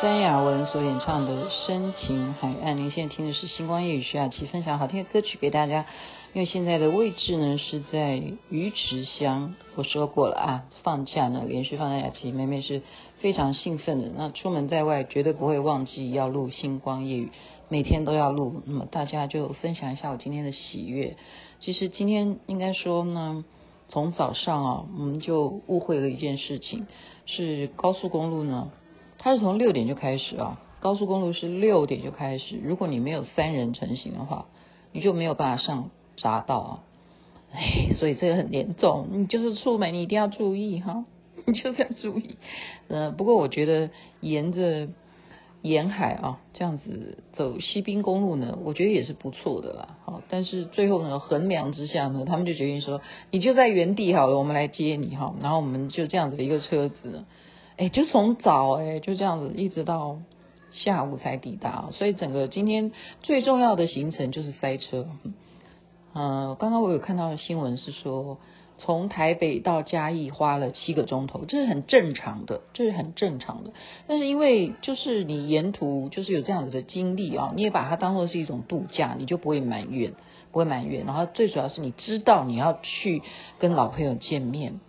詹雅雯所演唱的《深情海岸》，您现在听的是星光夜雨徐雅琪分享好听的歌曲给大家。因为现在的位置呢是在鱼池乡，我说过了啊，放假呢连续放假期，妹妹是非常兴奋的。那出门在外绝对不会忘记要录星光夜雨，每天都要录。那么大家就分享一下我今天的喜悦。其实今天应该说呢，从早上啊，我们就误会了一件事情，是高速公路呢。它是从六点就开始啊，高速公路是六点就开始。如果你没有三人成行的话，你就没有办法上匝道啊。哎，所以这个很严重，你就是出门你一定要注意哈，你就是要注意。呃，不过我觉得沿着沿海啊这样子走西滨公路呢，我觉得也是不错的啦。好，但是最后呢，衡量之下呢，他们就决定说，你就在原地好了，我们来接你哈。然后我们就这样子的一个车子。哎，就从早哎就这样子一直到下午才抵达，所以整个今天最重要的行程就是塞车。嗯，刚刚我有看到新闻是说，从台北到嘉义花了七个钟头，这是很正常的，这是很正常的。但是因为就是你沿途就是有这样子的经历啊，你也把它当作是一种度假，你就不会埋怨，不会埋怨。然后最主要是你知道你要去跟老朋友见面。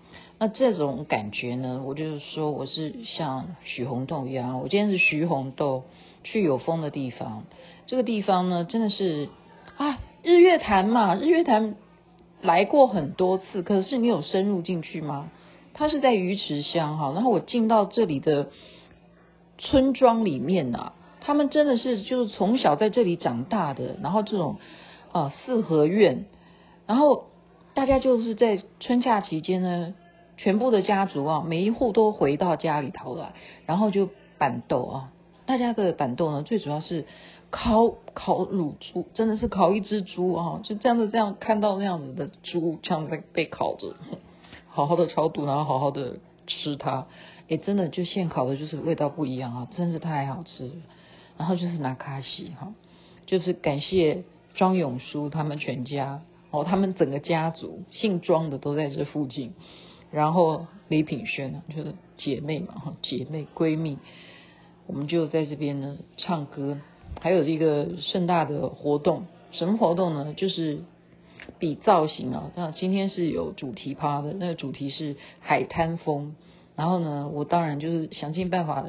那这种感觉呢，我就是说，我是像许红豆一样，我今天是徐红豆去有风的地方。这个地方呢，真的是啊，日月潭嘛，日月潭来过很多次，可是你有深入进去吗？它是在鱼池乡哈，然后我进到这里的村庄里面呐，他们真的是就是从小在这里长大的，然后这种啊四合院，然后大家就是在春假期间呢。全部的家族啊，每一户都回到家里头来，然后就板豆啊。大家的板豆呢，最主要是烤烤乳猪，真的是烤一只猪啊，就这样子这样看到那样子的猪，这样在被烤着，好好的超度，然后好好的吃它。哎，真的就现烤的，就是味道不一样啊，真是太好吃了。然后就是拿卡西哈，就是感谢庄永书他们全家哦，他们整个家族姓庄的都在这附近。然后李品轩呢，就是姐妹嘛，姐妹闺蜜，我们就在这边呢唱歌，还有一个盛大的活动，什么活动呢？就是比造型啊，那今天是有主题趴的，那个主题是海滩风，然后呢，我当然就是想尽办法，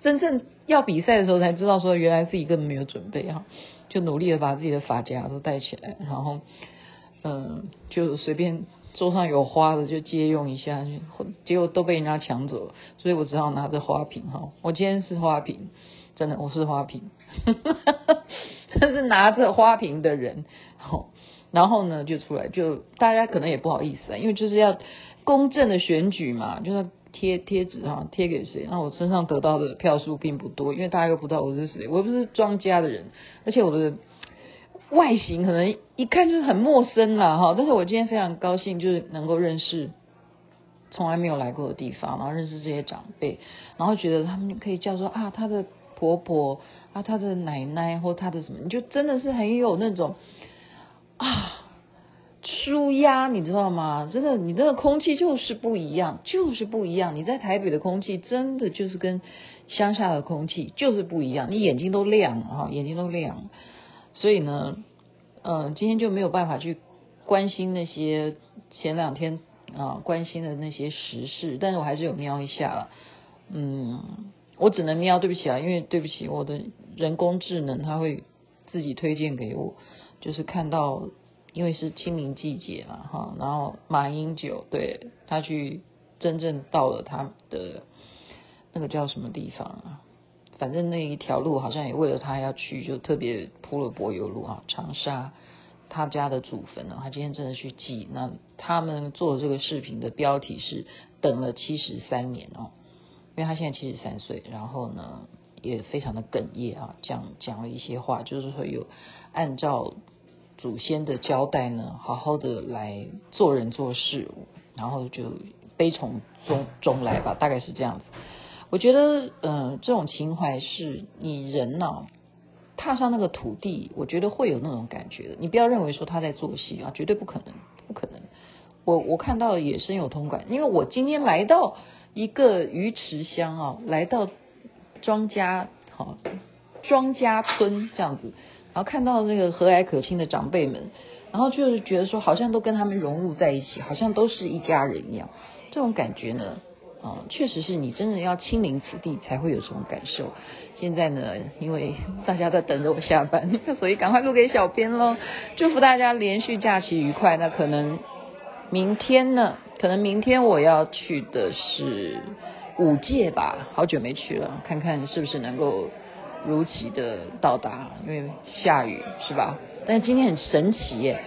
真正要比赛的时候才知道说原来自己根本没有准备哈，就努力的把自己的发夹都带起来，然后嗯，就随便。桌上有花的就借用一下，结果都被人家抢走了，所以我只好拿着花瓶哈。我今天是花瓶，真的我是花瓶，这是拿着花瓶的人。好然后呢就出来，就大家可能也不好意思啊，因为就是要公正的选举嘛，就是贴贴纸哈，贴给谁？那我身上得到的票数并不多，因为大家又不知道我是谁，我又不是庄家的人，而且我的。外形可能一看就是很陌生了，哈，但是我今天非常高兴，就是能够认识从来没有来过的地方，然后认识这些长辈，然后觉得他们可以叫做啊，他的婆婆啊，他的奶奶或他的什么，你就真的是很有那种啊舒压，你知道吗？真的，你那个空气就是不一样，就是不一样。你在台北的空气真的就是跟乡下的空气就是不一样，你眼睛都亮了哈，眼睛都亮了。所以呢，嗯，今天就没有办法去关心那些前两天啊关心的那些时事，但是我还是有瞄一下了。嗯，我只能瞄，对不起啊，因为对不起，我的人工智能它会自己推荐给我，就是看到，因为是清明季节嘛，哈，然后马英九对他去真正到了他的那个叫什么地方啊？反正那一条路好像也为了他要去，就特别铺了柏油路啊，长沙他家的祖坟呢，他今天真的去祭。那他们做这个视频的标题是等了七十三年哦。因为他现在七十三岁，然后呢也非常的哽咽啊，讲讲了一些话，就是说有按照祖先的交代呢，好好的来做人做事，然后就悲从中中来吧，大概是这样子。我觉得，嗯、呃，这种情怀是你人呢、啊、踏上那个土地，我觉得会有那种感觉的。你不要认为说他在做戏啊，绝对不可能，不可能。我我看到也深有同感，因为我今天来到。一个鱼池乡啊，来到庄家好庄家村这样子，然后看到那个和蔼可亲的长辈们，然后就是觉得说，好像都跟他们融入在一起，好像都是一家人一样。这种感觉呢，啊，确实是你真的要亲临此地才会有这种感受。现在呢，因为大家在等着我下班，所以赶快录给小编喽。祝福大家连续假期愉快。那可能明天呢？可能明天我要去的是五界吧，好久没去了，看看是不是能够如期的到达，因为下雨是吧？但今天很神奇耶，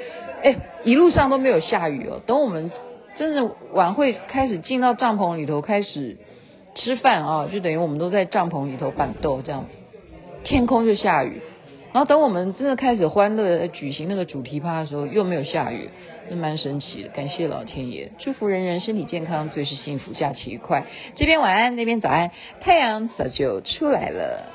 哎，一路上都没有下雨哦。等我们真的晚会开始进到帐篷里头开始吃饭啊，就等于我们都在帐篷里头办桌这样，天空就下雨。然后等我们真的开始欢乐举行那个主题趴的时候，又没有下雨。是蛮神奇的，感谢老天爷，祝福人人身体健康，最是幸福，假期愉快。这边晚安，那边早安，太阳早就出来了。